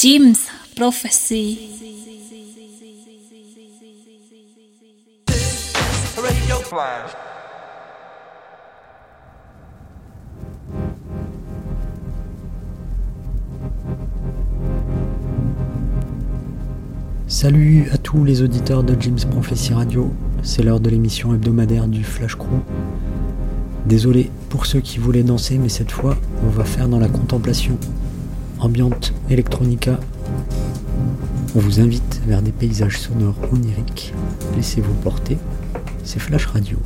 Jim's Prophecy. Salut à tous les auditeurs de Jim's Prophecy Radio, c'est l'heure de l'émission hebdomadaire du Flash Crew. Désolé pour ceux qui voulaient danser, mais cette fois, on va faire dans la contemplation. Ambiante electronica. On vous invite vers des paysages sonores oniriques. Laissez-vous porter. C'est Flash Radio.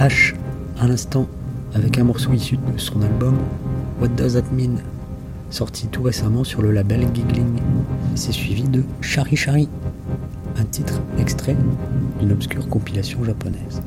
H à l'instant avec un morceau issu de son album What Does That Mean sorti tout récemment sur le label Giggling. C'est suivi de Shari Shari, un titre extrait d'une obscure compilation japonaise.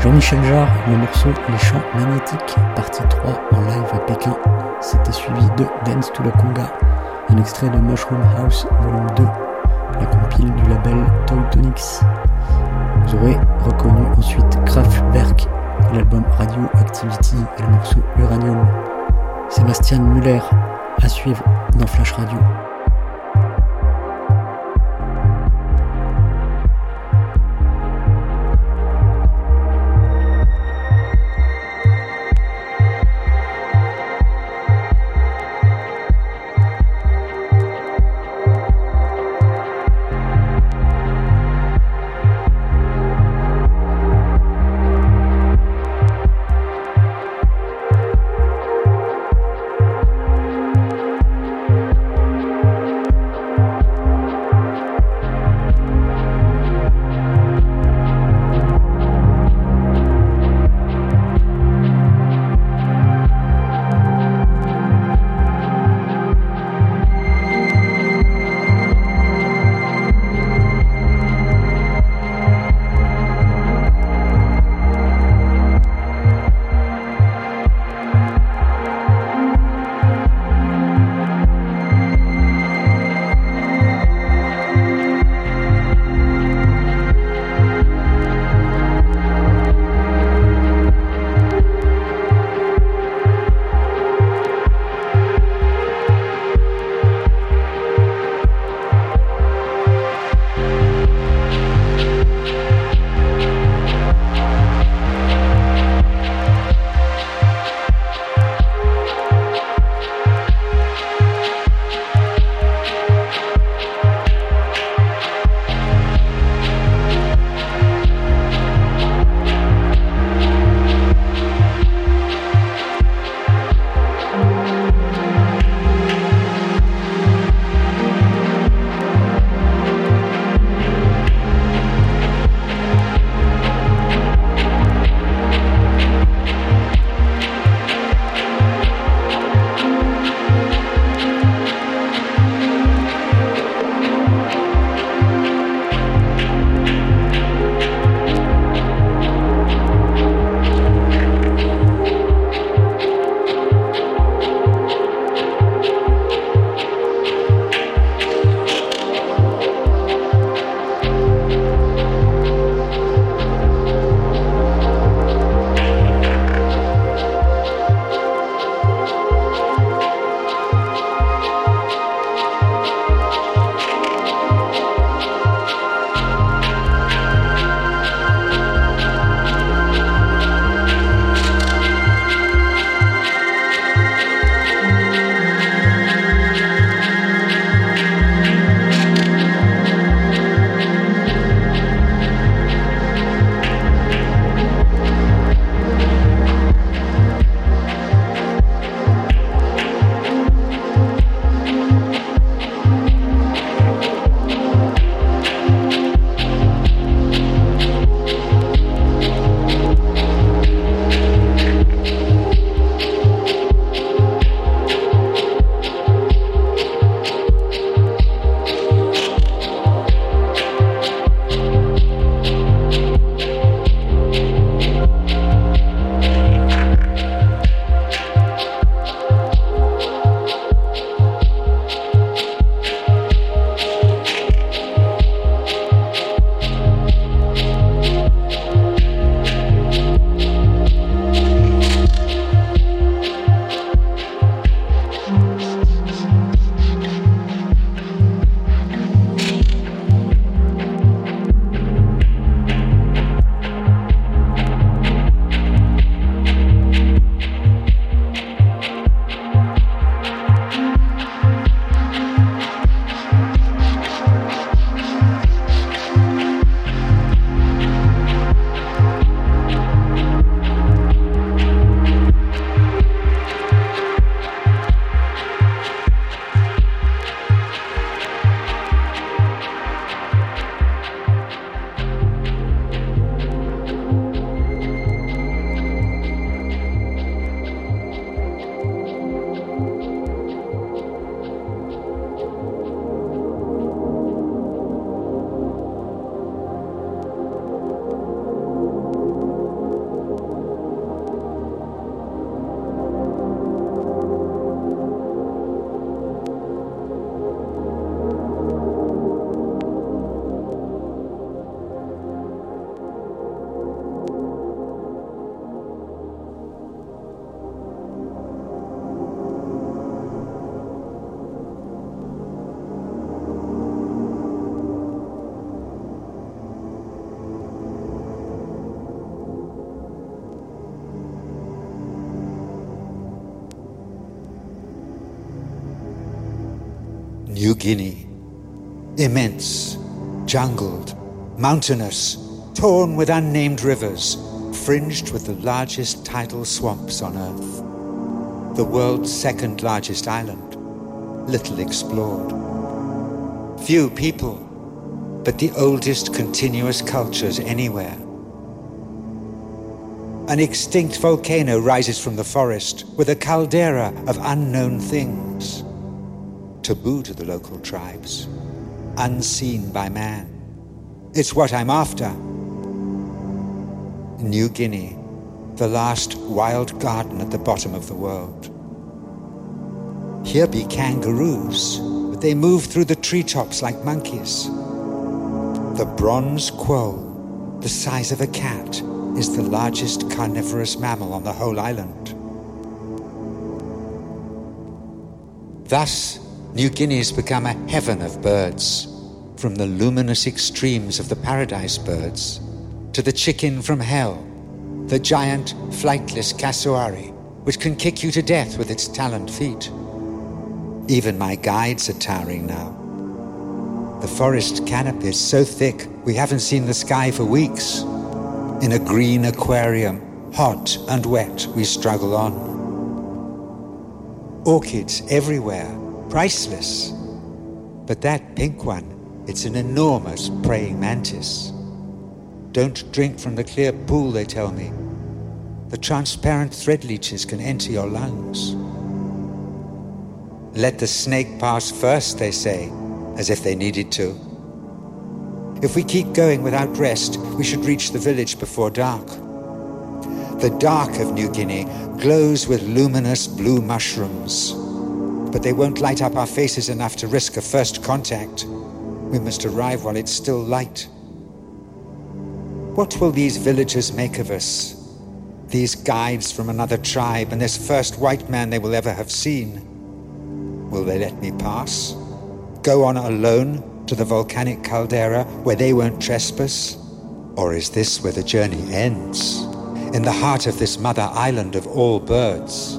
Jean-Michel Jarre, le morceau Les Champs Magnétiques, partie 3 en live à Pékin c'était suivi de Dance to la Conga, un extrait de Mushroom House Volume 2, la compile du label Toy Tonics. Vous aurez reconnu ensuite Kraftwerk, l'album Radio Activity et le morceau Uranium. Sébastien Muller à suivre dans Flash Radio. Guinea. Immense, jungled, mountainous, torn with unnamed rivers, fringed with the largest tidal swamps on Earth. The world's second largest island, little explored. Few people, but the oldest continuous cultures anywhere. An extinct volcano rises from the forest with a caldera of unknown things. Taboo to the local tribes, unseen by man. It's what I'm after. New Guinea, the last wild garden at the bottom of the world. Here be kangaroos, but they move through the treetops like monkeys. The bronze quoll, the size of a cat, is the largest carnivorous mammal on the whole island. Thus, New Guinea has become a heaven of birds, from the luminous extremes of the paradise birds to the chicken from hell, the giant flightless cassowary, which can kick you to death with its taloned feet. Even my guides are towering now. The forest canopy is so thick we haven't seen the sky for weeks. In a green aquarium, hot and wet, we struggle on. Orchids everywhere, priceless. But that pink one, it's an enormous praying mantis. Don't drink from the clear pool, they tell me. The transparent thread leeches can enter your lungs. Let the snake pass first, they say, as if they needed to. If we keep going without rest, we should reach the village before dark. The dark of New Guinea glows with luminous blue mushrooms, but they won't light up our faces enough to risk a first contact. We must arrive while it's still light. What will these villagers make of us? These guides from another tribe and this first white man they will ever have seen? Will they let me pass? Go on alone to the volcanic caldera where they won't trespass? Or is this where the journey ends? In the heart of this mother island of all birds,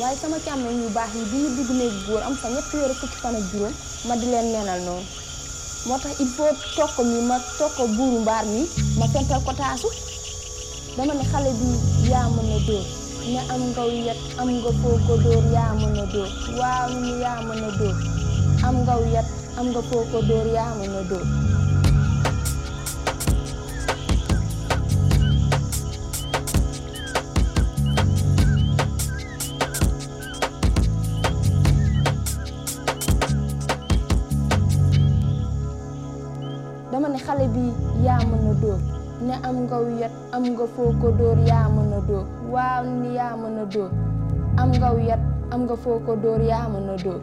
waaye sama càmmeñ yu baax yi bi ñu dugg góor am fa ñetti weer fukki fan ak juróom ma di leen neenal noonu. moo tax il faut tokk mi ma tokk buuru mbaar mi ma fental ko taasu. dama ne xale bi yaa mën a dóor. ne am ngaw yet am nga foo ko dóor yaa mën a dóor. waaw ni yaa mën a dóor. am ngaw yet am nga foo ko dóor yaa mën a dóor. Am nga yet am nga foo ko dóor yaa mën a dóor waaw ni yaa mën a dóor am nga yet am nga foo ko dóor yaa mën a dóor am nga yet am nga foo ko dóor yaa mën a dóor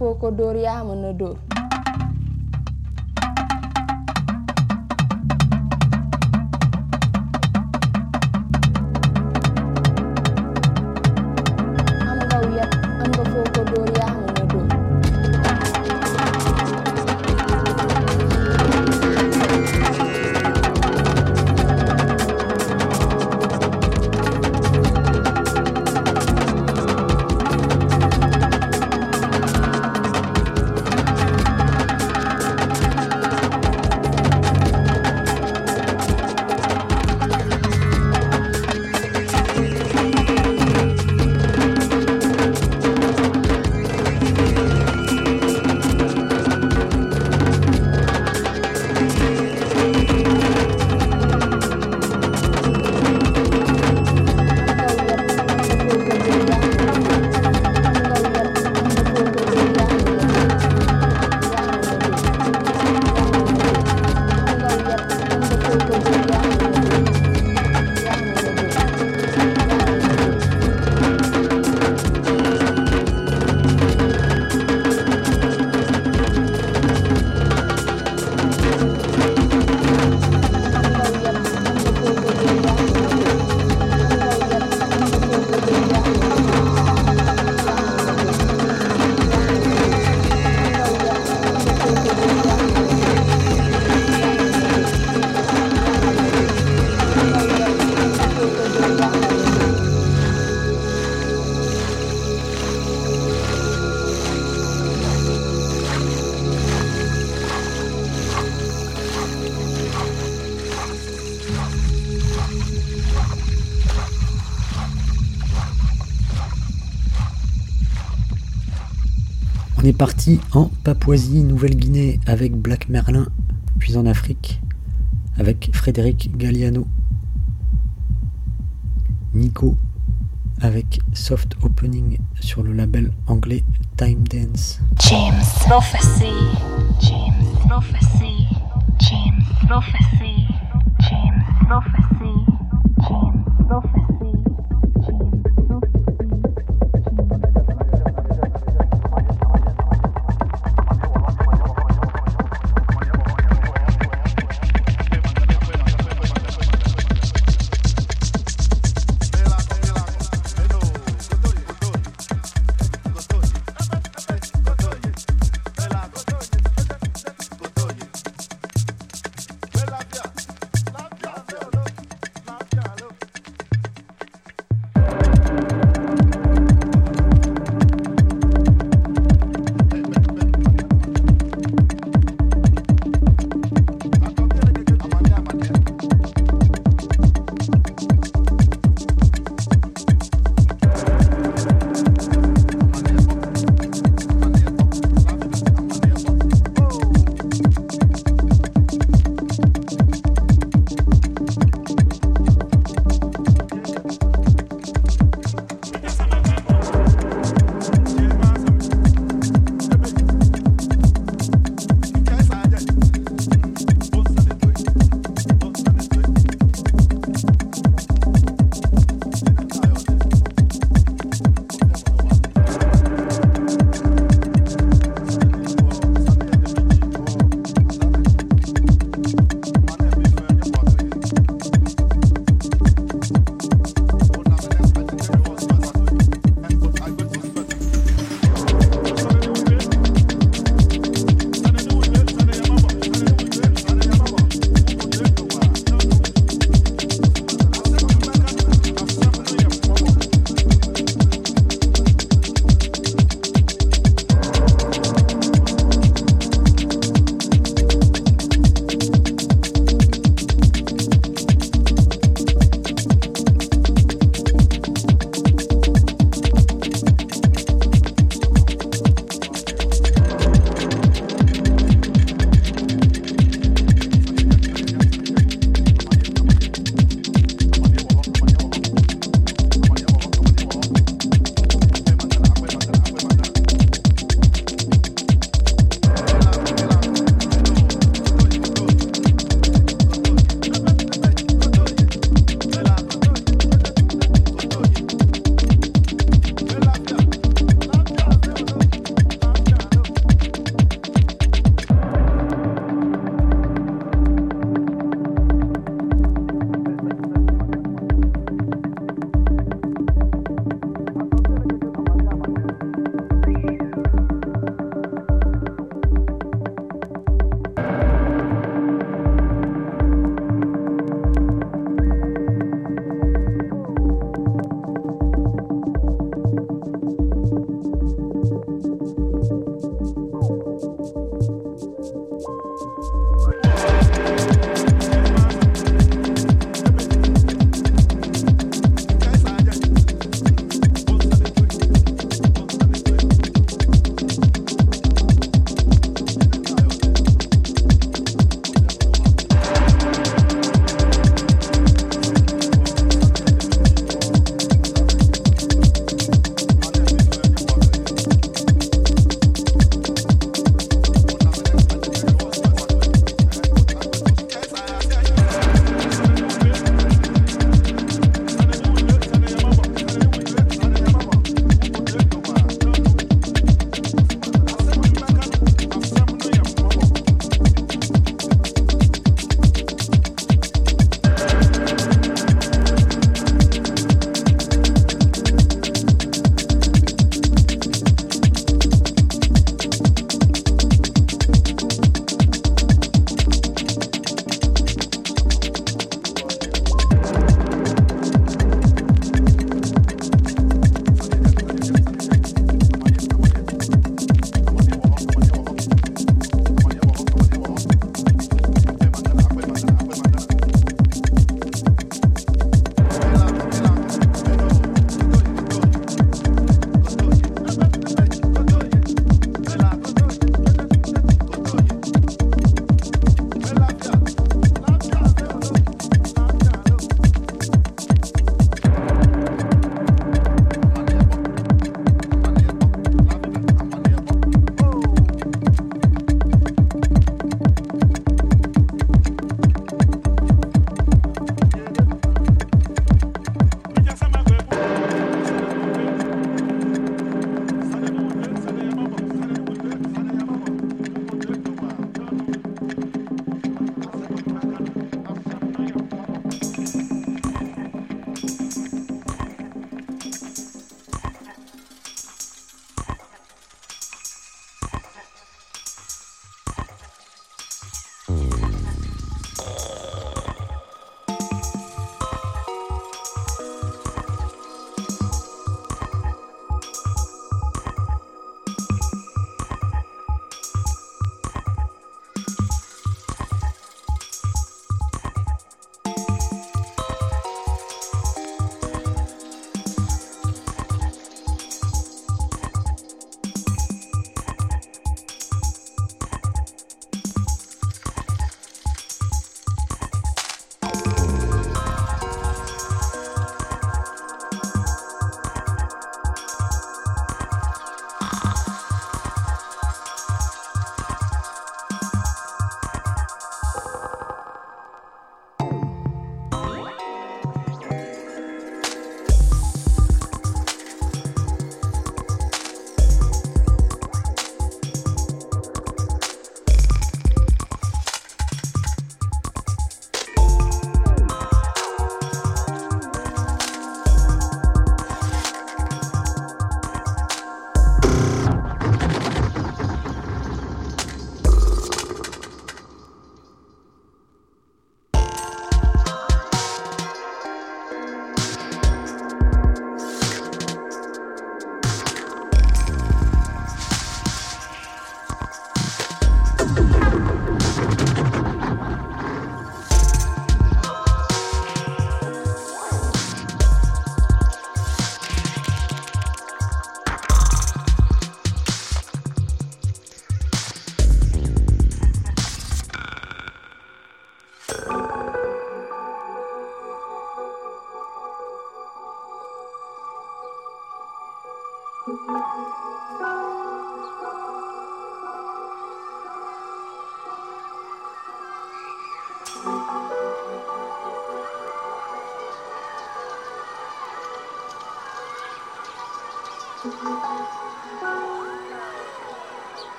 Fokodoria menuduh. Parti en Papouasie, Nouvelle-Guinée avec Black Merlin, puis en Afrique avec Frédéric Galliano. Nico avec Soft Opening sur le label anglais Time Dance. James. James. James. James. James Prophecy.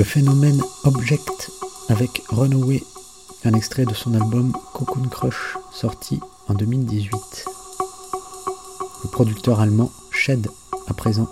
Le phénomène Object avec Runaway, un extrait de son album Cocoon Crush sorti en 2018. Le producteur allemand Shed à présent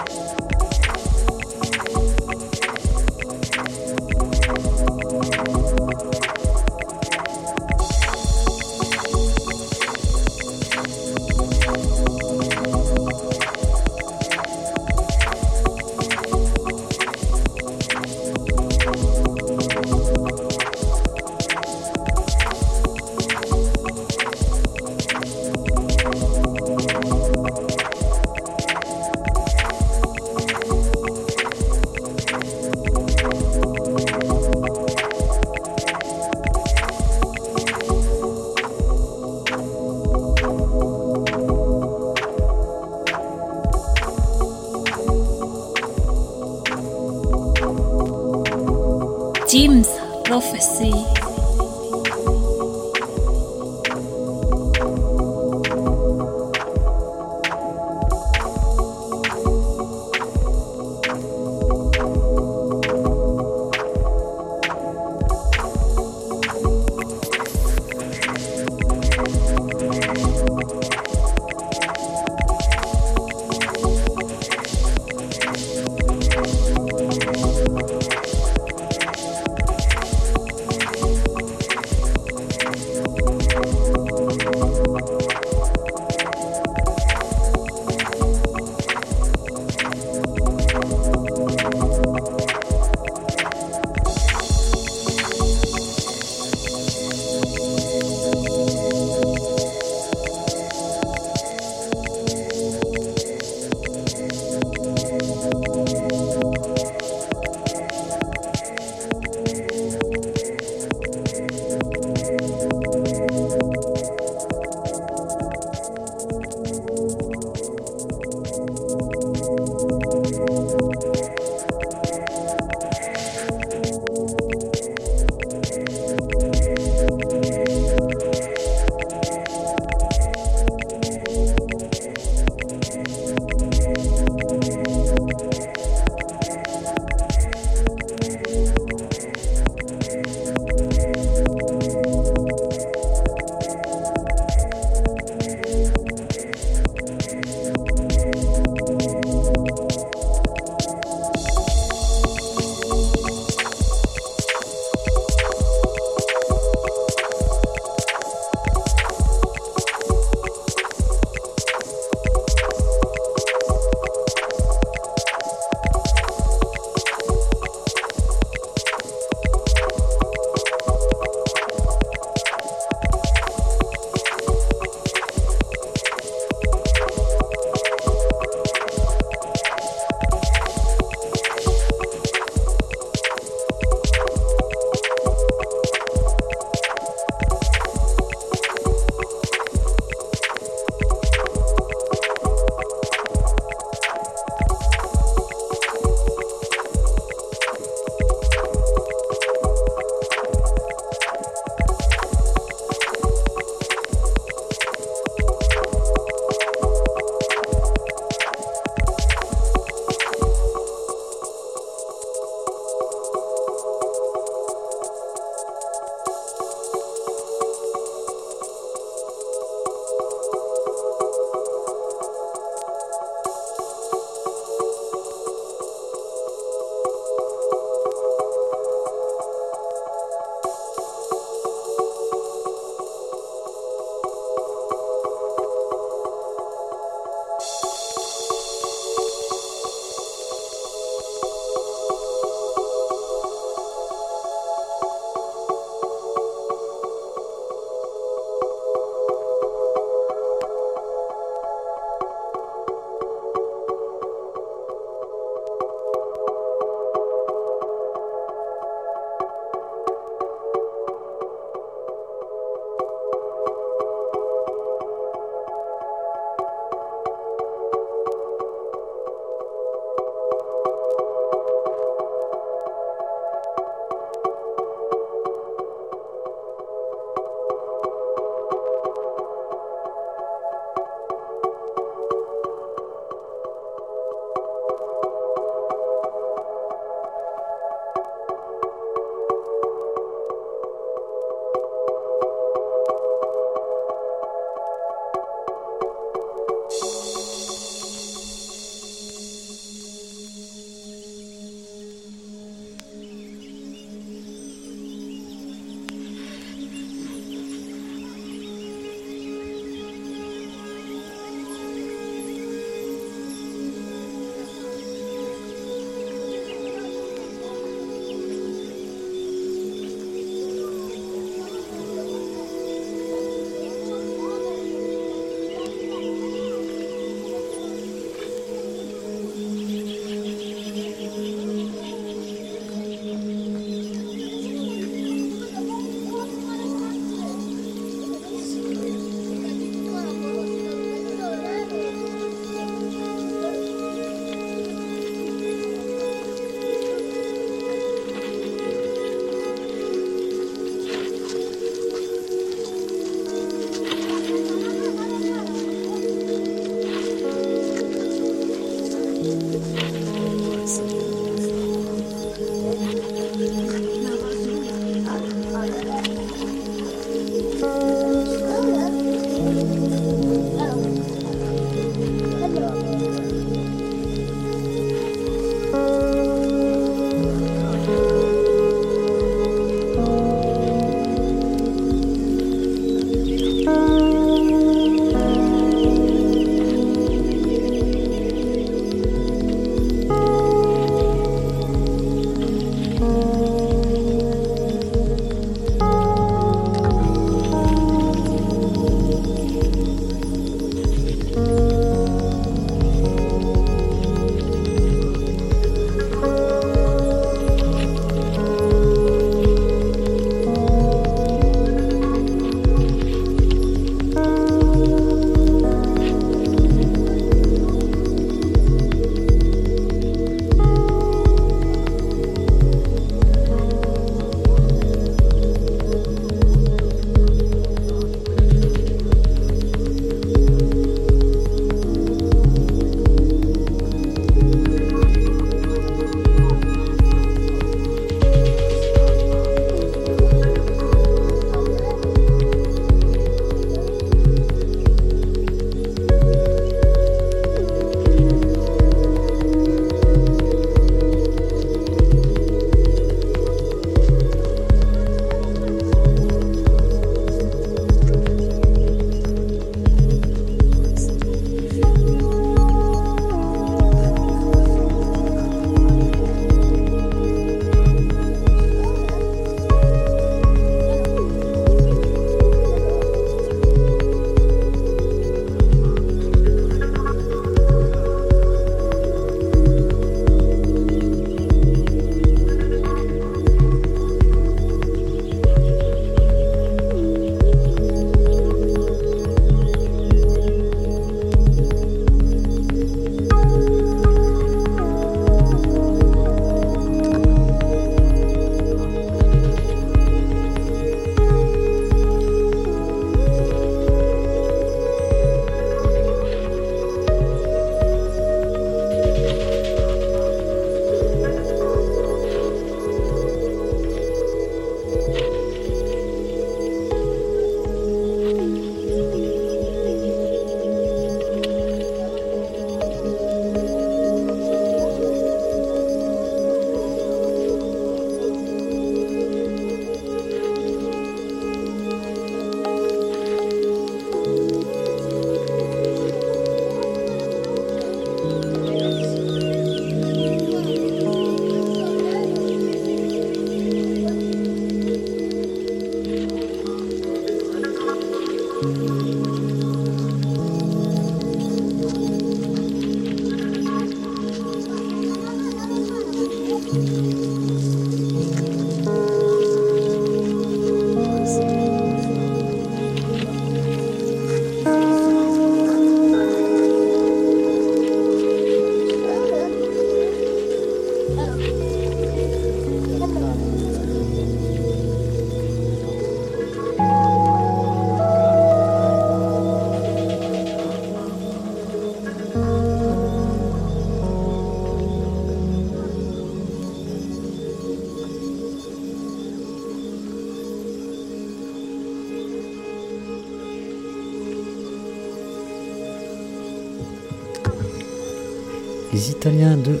les Italiens de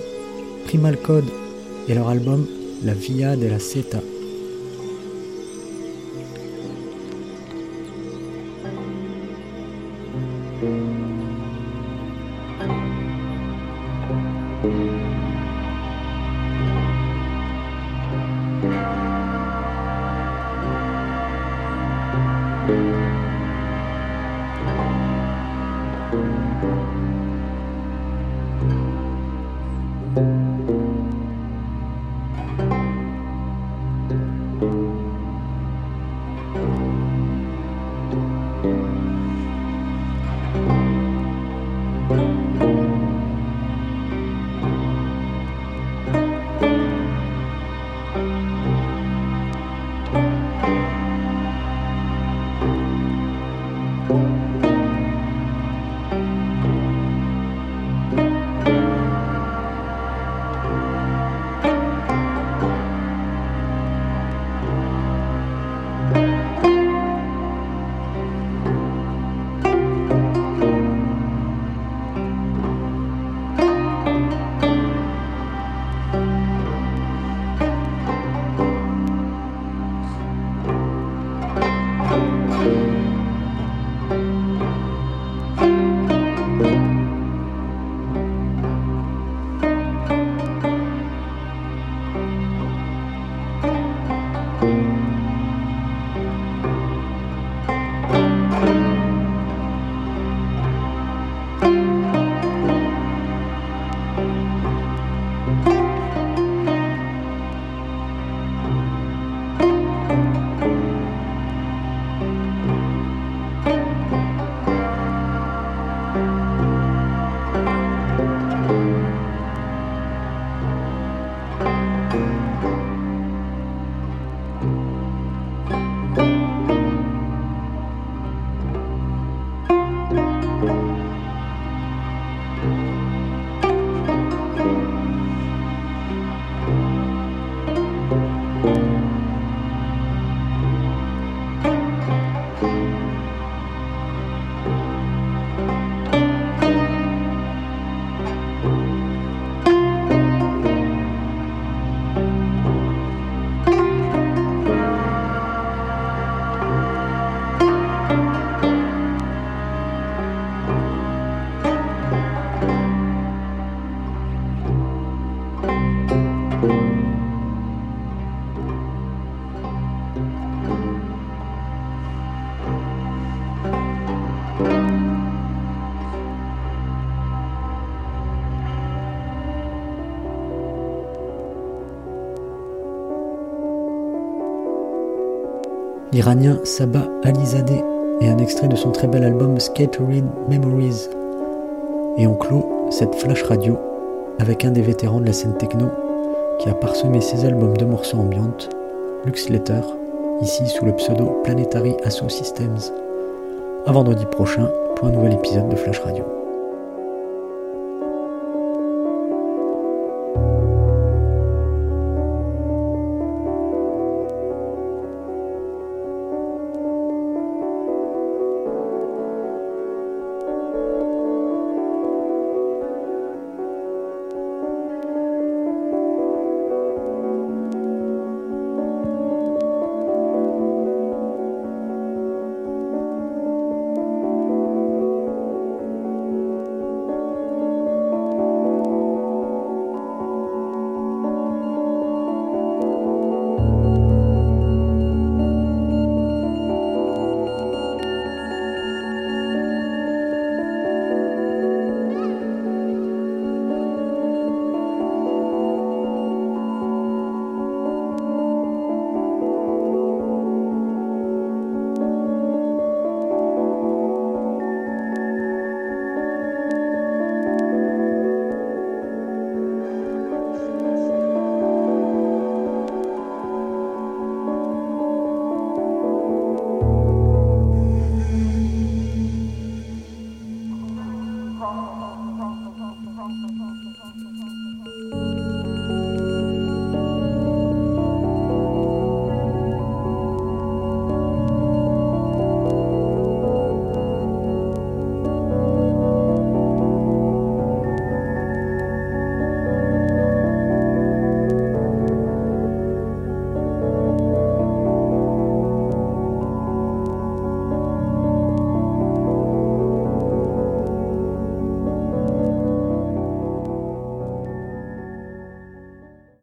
Primal Code et leur album La Via della Seta. l'Iranien Sabah Alizadeh et un extrait de son très bel album Scattered Memories. Et on clôt cette flash radio avec un des vétérans de la scène techno qui a parsemé ses albums de morceaux ambiantes, Lux Letter, ici sous le pseudo Planetary Asso Systems. À vendredi prochain pour un nouvel épisode de Flash Radio.